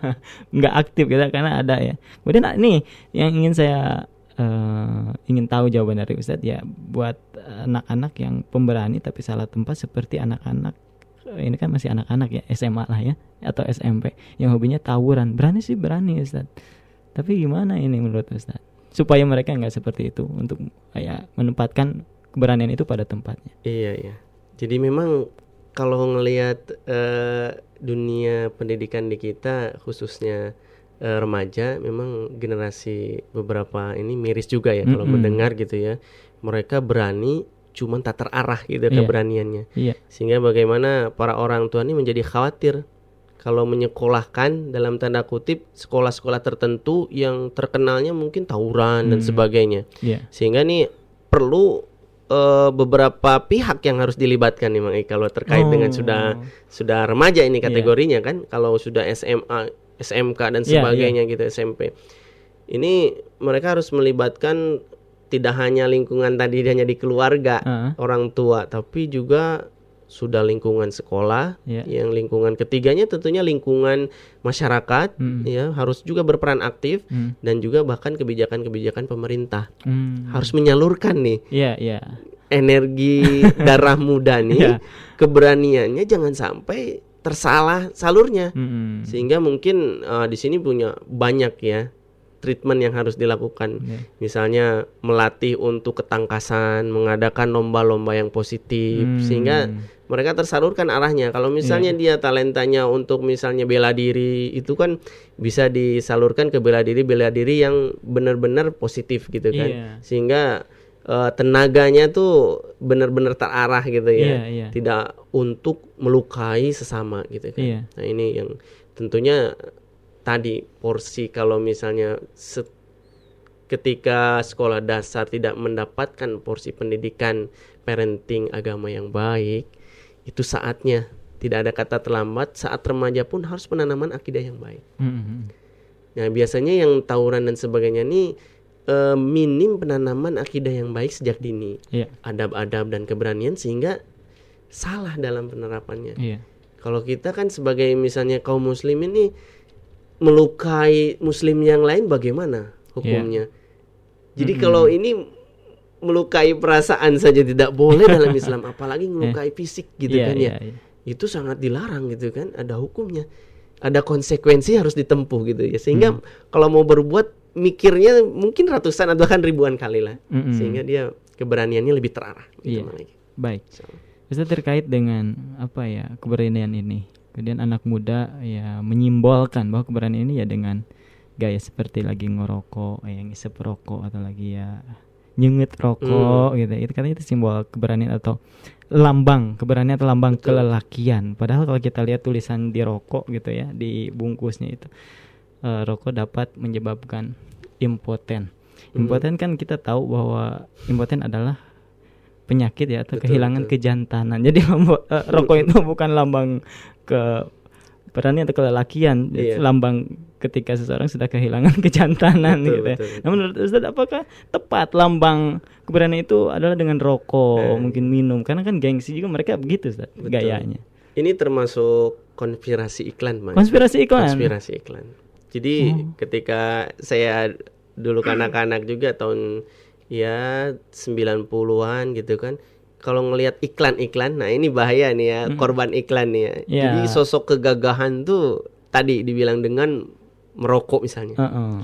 nggak aktif gitu karena ada ya. Kemudian ah, nih yang ingin saya eh, ingin tahu jawaban dari Ustadz ya buat anak-anak yang pemberani tapi salah tempat seperti anak-anak ini kan masih anak-anak ya SMA lah ya atau SMP yang hobinya tawuran berani sih berani Ustadz tapi gimana ini menurut Ustadz supaya mereka nggak seperti itu untuk kayak menempatkan keberanian itu pada tempatnya Iya iya. Jadi memang kalau ngelihat eh, dunia pendidikan di kita khususnya eh, remaja, memang generasi beberapa ini miris juga ya kalau Mm-mm. mendengar gitu ya. Mereka berani cuman tak terarah gitu Iya. keberaniannya. iya Sehingga bagaimana para orang tua ini menjadi khawatir kalau menyekolahkan dalam tanda kutip sekolah-sekolah tertentu yang terkenalnya mungkin tawuran dan Hmm. sebagainya. iya Sehingga nih perlu eh, beberapa pihak yang harus dilibatkan nih Mang kalau terkait dengan Oh. sudah sudah remaja ini kategorinya kan. Kalau sudah SMA, SMK dan Iya, sebagainya gitu SMP. Ini mereka harus melibatkan tidak hanya lingkungan tadi hanya di keluarga Ah. orang tua, tapi juga sudah lingkungan sekolah, Iya. yang lingkungan ketiganya tentunya lingkungan masyarakat, Mm. ya harus juga berperan aktif Hmm. dan juga bahkan kebijakan-kebijakan pemerintah Hmm. harus menyalurkan nih iya iya energi darah muda nih Iya. keberaniannya jangan sampai tersalah salurnya Mm-mm. sehingga mungkin eh, di sini punya banyak ya treatment yang harus dilakukan Iya. misalnya melatih untuk ketangkasan mengadakan lomba-lomba yang positif Hmm. sehingga mereka tersalurkan arahnya kalau misalnya dia talentanya untuk misalnya bela diri itu kan bisa disalurkan ke bela diri bela diri yang benar-benar positif gitu kan Iya. sehingga eh, tenaganya tuh benar-benar terarah gitu ya Iya, iya. tidak untuk melukai sesama gitu kan Iya. nah ini yang tentunya tadi porsi kalau misalnya ketika sekolah dasar tidak mendapatkan porsi pendidikan parenting agama yang baik itu saatnya. Tidak ada kata terlambat saat remaja pun harus penanaman akidah yang baik. Mm-mm. Nah, biasanya yang tawuran dan sebagainya ini eh, minim penanaman akidah yang baik sejak dini, iya. Adab-adab dan keberanian sehingga salah dalam penerapannya. iya. Kalau kita kan sebagai misalnya kaum muslim ini melukai muslim yang lain bagaimana hukumnya? Jadi kalau ini melukai perasaan saja tidak boleh dalam Islam, apalagi melukai fisik gitu iya kan ya iya iya. itu sangat dilarang gitu kan ada hukumnya ada konsekuensi harus ditempuh gitu ya sehingga Hmm. kalau mau berbuat mikirnya mungkin ratusan atau bahkan ribuan kali lah Mm-mm. sehingga dia keberaniannya lebih terarah gitu Iya. Mang Egi. Baik. Ustaz terkait dengan apa ya keberanian ini. Kemudian anak muda ya menyimbolkan bahwa keberanian ini ya dengan gaya seperti lagi ngerokok, ya, ngisep rokok atau lagi ya nyengit rokok gitu. Itu katanya itu simbol keberanian atau lambang keberanian atau lambang Betul. kelelakian. Padahal kalau kita lihat tulisan di rokok gitu ya di bungkusnya itu eh, rokok dapat menyebabkan impoten. Hmm. Impoten kan kita tahu bahwa impoten adalah penyakit ya atau Betul, kehilangan betul. kejantanan. Jadi eh, rokok itu bukan lambang ke berani atau kelelakian, Iya. lambang ketika seseorang sudah kehilangan kejantanan Betul, gitu. ya. betul, betul. Nah, menurut Ustaz apakah tepat lambang keberanian itu adalah dengan rokok, Eh. mungkin minum? Karena kan gengsi juga mereka begitu Ustaz, Betul. gayanya. ini termasuk konspirasi iklan Mang. Konspirasi iklan. konspirasi iklan jadi Oh. ketika saya dulu kanak-kanak juga tahun ya 90-an gitu kan kalau ngelihat iklan-iklan nah ini bahaya nih ya korban iklan nih ya. Ya. Jadi sosok kegagahan tuh tadi dibilang dengan merokok misalnya. Heeh.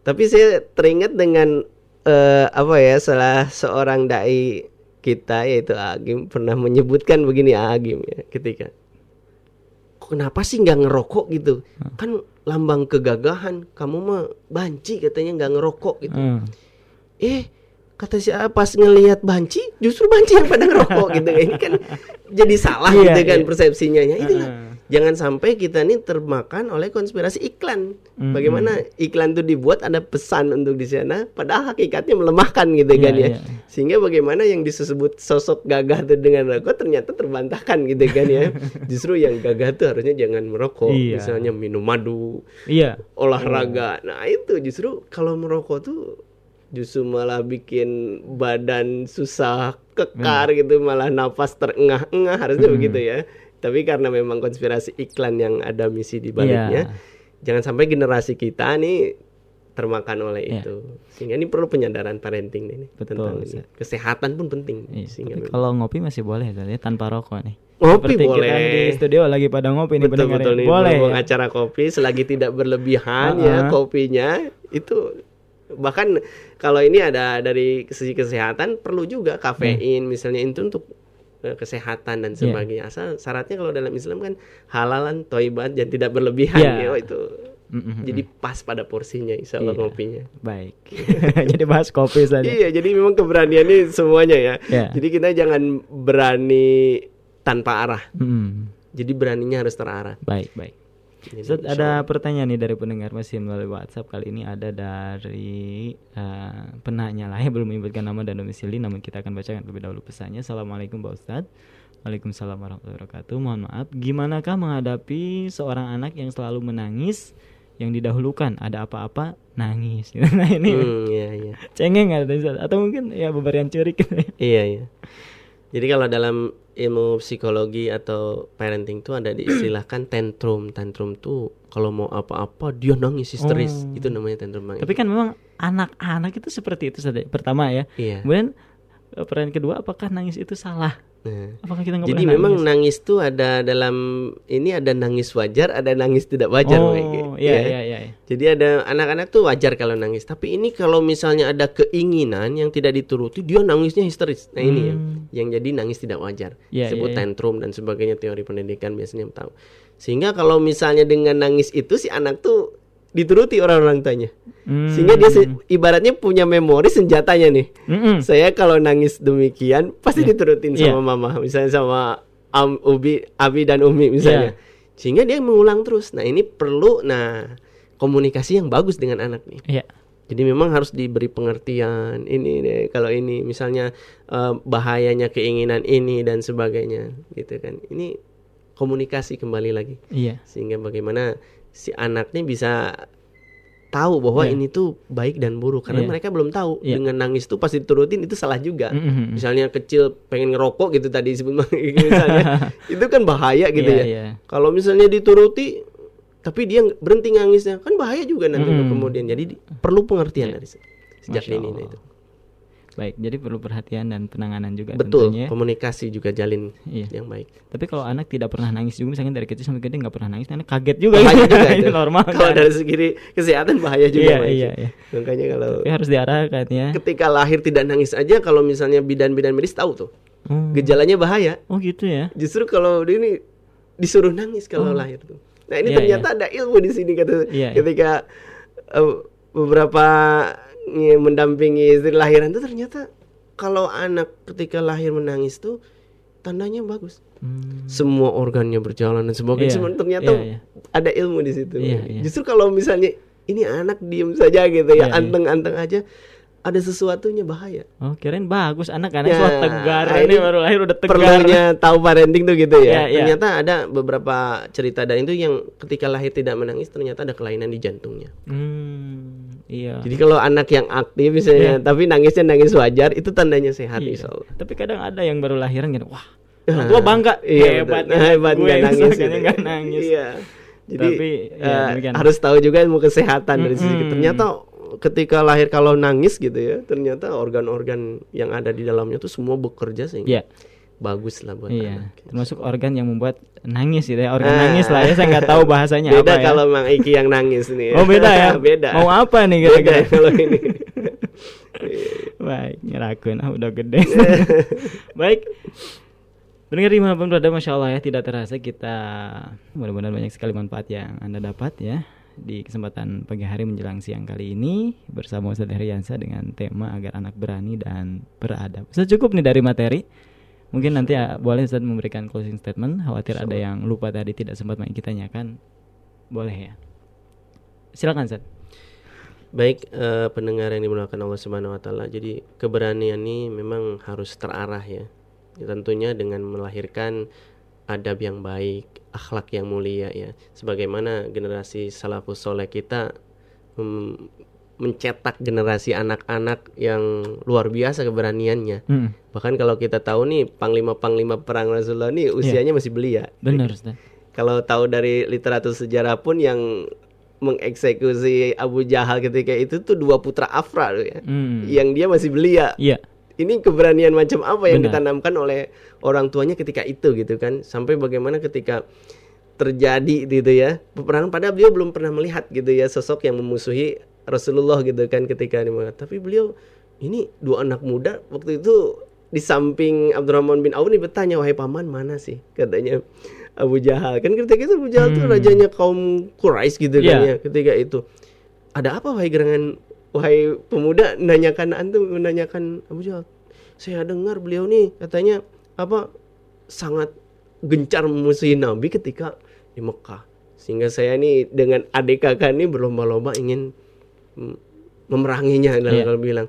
Tapi saya teringat dengan eh, apa ya salah seorang dai kita yaitu Agim pernah menyebutkan begini Agim ya ketika kenapa sih nggak ngerokok gitu kan lambang kegagahan kamu mah banci katanya nggak ngerokok gitu Heeh. eh kata si A pas ngelihat banci justru banci yang pada ngerokok gitu ini kan jadi salah Iya, gitu kan iya. persepsinya ya itulah Heeh. jangan sampai kita nih termakan oleh konspirasi iklan. Mm-mm. Bagaimana iklan itu dibuat ada pesan untuk di sana, padahal hakikatnya melemahkan gitu Iya, kan ya. iya. Sehingga bagaimana yang disebut sosok gagah itu dengan rokok ternyata terbantahkan gitu kan ya. Justru yang gagah itu harusnya jangan merokok, Iya. misalnya minum madu, Iya. olahraga. Nah, itu justru kalau merokok tuh justru malah bikin badan susah kekar gitu, malah nafas terengah-engah harusnya Hmm. begitu ya. Tapi karena memang konspirasi iklan yang ada misi di baliknya, Iya. jangan sampai generasi kita nih termakan oleh Iya. itu. Sehingga ini perlu penyadaran parenting nih Betul, tentang ini. Kesehatan pun penting. Iya, Sehingga tapi kalau ngopi masih boleh ya, tanpa rokok nih. Ngopi Seperti boleh. kita di studio lagi pada ngopi nih betul betul nih Boleh. ya? acara kopi selagi tidak berlebihan ya kopinya itu bahkan kalau ini ada dari sisi kesehatan perlu juga kafein misalnya itu untuk eh, kesehatan dan Iya. sebagainya asal syaratnya kalau dalam Islam kan halalan toibat dan tidak berlebihan Iya. ya oh, itu Mm-mm. jadi pas pada porsinya insya Allah Iya. kopinya Baik. Jadi bahas kopi saja. iya jadi memang keberanian ini semuanya ya Iya. jadi kita jangan berani tanpa arah Mm. jadi beraninya harus terarah Baik, baik. Ustaz, insya ada pertanyaan nih dari pendengar masih melalui WhatsApp kali ini ada dari eh, penanya lah ya belum menyebutkan nama dan domisili namun kita akan bacakan terlebih dahulu pesannya. Assalamualaikum Pak Ustadz. Waalaikumsalam warahmatullahi wabarakatuh. Mohon maaf, gimanakah menghadapi seorang anak yang selalu menangis yang didahulukan ada apa-apa nangis. nah ini Hmm, iya, iya. cengeng ada atau mungkin ya beberapa curik gitu ya. Iya, iya. Jadi kalau dalam ilmu psikologi atau parenting itu ada diistilahkan tantrum. Tantrum tuh kalau mau apa-apa dia nangis histeris. Oh. Itu namanya tantrum. Bang. Tapi kan memang anak-anak itu seperti itu saja. Pertama ya. Iya. Kemudian eh, pertanyaan kedua apakah nangis itu salah? Nah. Apakah kita Jadi boleh memang nangis? nangis tuh ada dalam ini ada nangis wajar, ada nangis tidak wajar. oh, Bang. iya, Ya. iya iya iya. Jadi ada anak-anak tuh wajar kalau nangis. Tapi ini kalau misalnya ada keinginan yang tidak dituruti, dia nangisnya histeris. Nah ini yang, Hmm. yang jadi nangis tidak wajar. Iya, Disebut iya, iya. tantrum dan sebagainya teori pendidikan biasanya tahu. Sehingga kalau misalnya dengan nangis itu si anak tuh dituruti orang-orang tuanya. Hmm. Sehingga dia se- ibaratnya punya memori senjatanya nih. Mm-mm. Saya kalau nangis demikian pasti diturutin Iya. sama mama, misalnya sama Am, Ubi, Abi dan Umi misalnya. Iya. Sehingga dia mengulang terus. Nah, ini perlu nah komunikasi yang bagus dengan anak nih. Iya. Jadi memang harus diberi pengertian ini deh kalau ini misalnya eh, bahayanya keinginan ini dan sebagainya gitu kan. Ini komunikasi kembali lagi Iya. sehingga bagaimana si anaknya bisa tahu bahwa Iya. ini tuh baik dan buruk karena Iya. mereka belum tahu Iya. dengan nangis tuh pasti diturutin itu salah juga. Mm-mm. Misalnya kecil pengen ngerokok gitu tadi misalnya itu kan bahaya gitu Iya, ya. iya. Kalau misalnya dituruti tapi dia berhenti nangisnya kan bahaya juga nanti Mm. kemudian. Jadi di- perlu pengertian Iya. dari se- sejak Masya dini Allah. itu. Baik, jadi perlu perhatian dan penanganan juga Betul, tentunya. komunikasi juga jalin Iya. yang baik. Tapi kalau anak tidak pernah nangis juga misalnya dari kecil sampai gede nggak pernah nangis, anak kaget juga. Bahaya juga itu itu. normal. Kalau kan? dari segi kesehatan bahaya juga. Iya, iya, iya. Makanya kalau Tapi harus diarahkan ya. ketika lahir tidak nangis aja kalau misalnya bidan-bidan medis tahu tuh Oh. gejalanya bahaya. Oh gitu ya. Justru kalau ini disuruh nangis kalau lahir tuh. Nah ini Iya, ternyata ada ilmu di sini kata Iya, iya. ketika eh, beberapa mendampingi istri lahiran tuh ternyata kalau anak ketika lahir menangis tuh tandanya bagus. Hmm. Semua organnya berjalan dan sebagainya. Iya, Cuman ternyata iya, iya. ada ilmu di situ. Iya, iya. Justru kalau misalnya ini anak diem saja gitu Iya, ya, iya. anteng-anteng aja, ada sesuatunya bahaya. Oh kirain bagus anak-anak Ya, tegar. nah, ini ini baru lahir udah tegar. Perlunya tahu parenting tuh gitu Iya, ya. iya. Ternyata ada beberapa cerita dan itu yang ketika lahir tidak menangis ternyata ada kelainan di jantungnya. Hmm, iya. Jadi kalau anak yang aktif misalnya tapi nangisnya nangis wajar itu tandanya sehat Iya. insya Allah. Tapi kadang ada yang baru lahiran gitu, wah, orang tua bangga, Iya, hebat, betul. hebat gue nggak nangis. gitu. nggak nangis. Iya. Jadi Tapi, ya, eh, demikian. harus tahu juga ilmu kesehatan dari sisi ternyata ketika lahir kalau nangis gitu ya, ternyata organ-organ yang ada di dalamnya tuh semua bekerja sehingga Iya. Bagus lah buat Iya, anak. termasuk organ yang membuat nangis gitu ya, organ Ah. nangis lah ya, saya nggak tahu bahasanya Beda apa ya. kalau Mang Iki yang nangis nih. Oh beda ya, beda. Mau apa nih Beda kira-kira? kalau ini. Baik, nyerakun, ah udah gede. Baik, Pendengar di mana pun berada, Masya Allah ya, tidak terasa kita mudah-mudahan banyak sekali manfaat yang Anda dapat ya di kesempatan pagi hari menjelang siang kali ini bersama Ustadz Heriansa dengan tema agar anak berani dan beradab. Sudah cukup nih dari materi. Mungkin nanti ya, boleh Ustaz memberikan closing statement. Khawatir ada yang lupa tadi tidak sempat main kita tanyakan. Boleh ya. Silakan Ustaz. Baik eh, pendengar yang dimuliakan Allah Subhanahu wa taala. Jadi keberanian ini memang harus terarah ya. Ya, Tentunya dengan melahirkan adab yang baik, akhlak yang mulia ya. Sebagaimana generasi salafus soleh kita mencetak generasi anak-anak yang luar biasa keberaniannya. Hmm, Bahkan kalau kita tahu nih panglima-panglima perang Rasulullah nih usianya masih belia. benar Ustaz. Kalau tahu dari literatur sejarah pun yang mengeksekusi Abu Jahal ketika itu tuh dua putra Afra tuh ya. Hmm. Yang dia masih belia. Iya. Ini keberanian macam apa yang Benar. ditanamkan oleh orang tuanya ketika itu gitu kan. Sampai bagaimana ketika terjadi gitu ya. Peperangan padahal beliau belum pernah melihat gitu ya sosok yang memusuhi Rasulullah gitu kan ketika dia melihat. Tapi beliau ini dua anak muda waktu itu di samping Abdurrahman bin Auf nih bertanya wahai paman mana sih katanya Abu Jahal kan ketika itu Abu Jahal tuh Hmm. rajanya kaum Quraisy gitu kan Iya. ya ketika itu ada apa wahai gerangan wahai pemuda nanyakan antum menanyakan Abu Jahal saya dengar beliau nih katanya apa sangat gencar memusuhi Nabi ketika di Mekah sehingga saya nih dengan adik kakak ini berlomba-lomba ingin memeranginya dan Iya. kalau bilang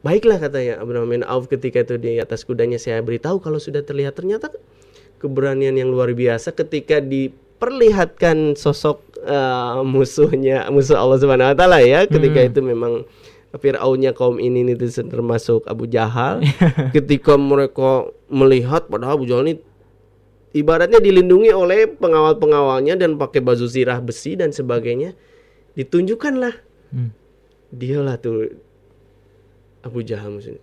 baiklah katanya Abdurrahman bin Auf ketika itu di atas kudanya saya beritahu kalau sudah terlihat ternyata keberanian yang luar biasa ketika diperlihatkan sosok eh, musuhnya musuh Allah Subhanahu wa taala ya ketika Hmm. itu memang Fir'aunnya kaum ini itu termasuk Abu Jahal ketika mereka melihat padahal Abu Jahal ini ibaratnya dilindungi oleh pengawal-pengawalnya dan pakai baju zirah besi dan sebagainya ditunjukkanlah Hmm. dialah tuh Abu Jahal musuhnya.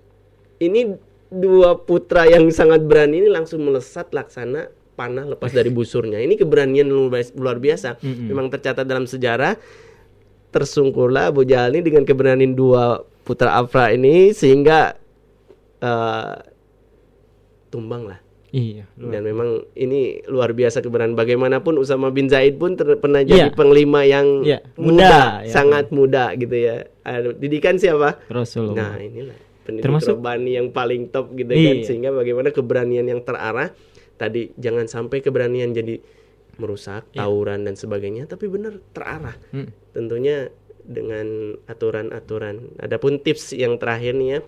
Ini dua putra yang sangat berani ini langsung melesat laksana panah lepas dari busurnya. Ini keberanian luar biasa- biasa. Mm-mm. Memang tercatat dalam sejarah tersungkurlah Abu Jahal ini dengan keberanian dua putra Afra ini sehingga eh, tumbang lah. Iya. Dan memang ini luar biasa keberanian. Bagaimanapun Usama bin Zaid pun ter- pernah jadi Iya. panglima yang Iya, muda, muda, ya. sangat muda gitu ya. Aduh, didikan siapa? Nah Rasulullah. inilah pendidik Termasuk- yang paling top gitu kan. Iya. Sehingga bagaimana keberanian yang terarah tadi jangan sampai keberanian jadi merusak, Iya. tawuran dan sebagainya, tapi benar terarah. Hmm. Tentunya dengan aturan-aturan. Adapun tips yang terakhir nih ya,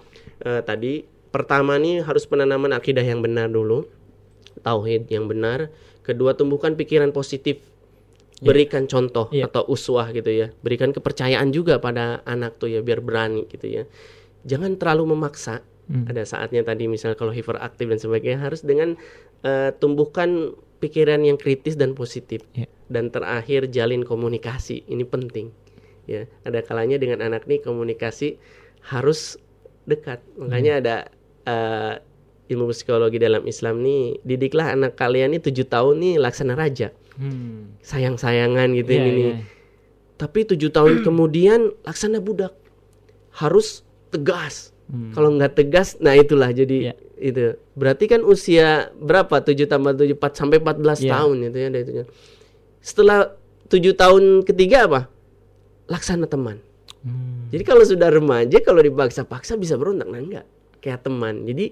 eh, tadi pertama nih harus penanaman akidah yang benar dulu, tauhid yang benar. Kedua tumbuhkan pikiran positif, berikan contoh Iya. atau uswah gitu ya, berikan kepercayaan juga pada anak tuh ya biar berani gitu ya. Jangan terlalu memaksa. Hmm. Ada saatnya tadi misal kalau hiperaktif dan sebagainya harus dengan eh, tumbuhkan pikiran yang kritis dan positif. Iya. Dan terakhir jalin komunikasi, ini penting. Ya, ada kalanya dengan anak nih komunikasi harus dekat. Makanya ada eh, ilmu psikologi dalam Islam nih, didiklah anak kalian nih tujuh tahun nih laksana raja, Hmm. sayang-sayangan gitu Iya, ini iya. Tapi tujuh tahun kemudian laksana budak, harus tegas. Hmm. Kalau nggak tegas, nah itulah jadi Iya. itu. Berarti kan usia berapa? 7 tambah 7 4 sampai 14 Iya. tahun itu ya itunya. Setelah 7 tahun ketiga apa? Laksana teman. Hmm. Jadi kalau sudah remaja kalau dipaksa-paksa bisa berontak nah enggak kayak teman. Jadi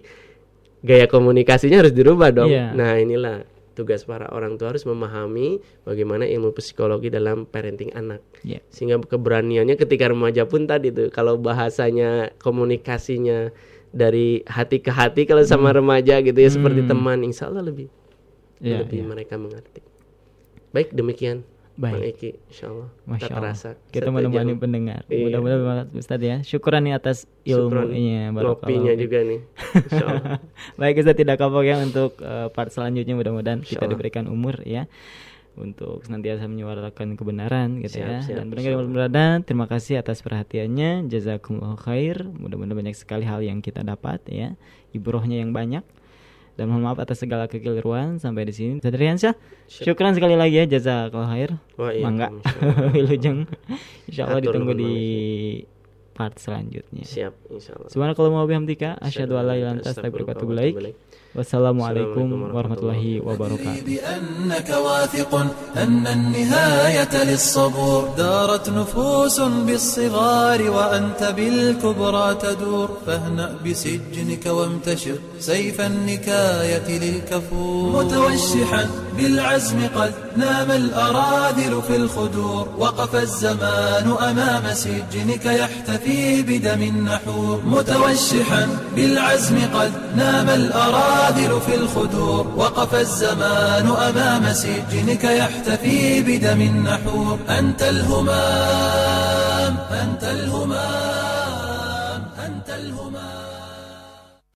gaya komunikasinya harus dirubah dong. Iya. Nah, inilah tugas para orang tua harus memahami bagaimana ilmu psikologi dalam parenting anak Iya. sehingga keberaniannya ketika remaja pun tadi tuh kalau bahasanya komunikasinya dari hati ke hati kalau sama remaja gitu ya seperti Hmm. teman insya Allah lebih Iya, lebih iya. mereka mengerti baik demikian Baik. Bang Eki insya Allah Masya tak Allah. terasa Kita menemani pendengar. Iya. Mudah-mudahan banget Ustaz ya. Syukuran nih atas ilmunya. ngopinya juga nih insya Allah Baik Ustaz tidak kapok ya untuk eh, part selanjutnya mudah-mudahan kita diberikan umur ya untuk senantiasa menyuarakan kebenaran gitu Siap, ya. siap, Dan pendengar yang berada, terima kasih atas perhatiannya. Jazakumullah khair. Mudah-mudahan banyak sekali hal yang kita dapat ya. Ibrohnya yang banyak. Dan mohon maaf atas segala kekeliruan sampai di sini. Ustaz Riansyah, Siap. syukran sekali lagi ya jazakallah khair. Wah, iya, Mangga. insyaallah. Wilujeng. Insyaallah ditunggu di part selanjutnya. Siap, insya Allah. Subhanakallahumma wa bihamdika asyhadu an la ilaha illa anta astaghfiruka wa atubu ilaik. Wassalamualaikum warahmatullahi wabarakatuh. بأنك واثق أن النهاية للصبور دارت نفوس بالصغار وأنت بالكبرى تدور. فاهنأ بسجنك وامتشر سيف النكاية للكفور. متوشحا بالعزم قد نام الأراذل في الخدور. وقف الزمان أمام سجنك يحتفي بدم النحور. متوشحا بالعزم قد نام الأراذل في الخدور. وقف الزمان أمام سجنك يحتفي بدم النحور. أنت الهمام أنت الهمام.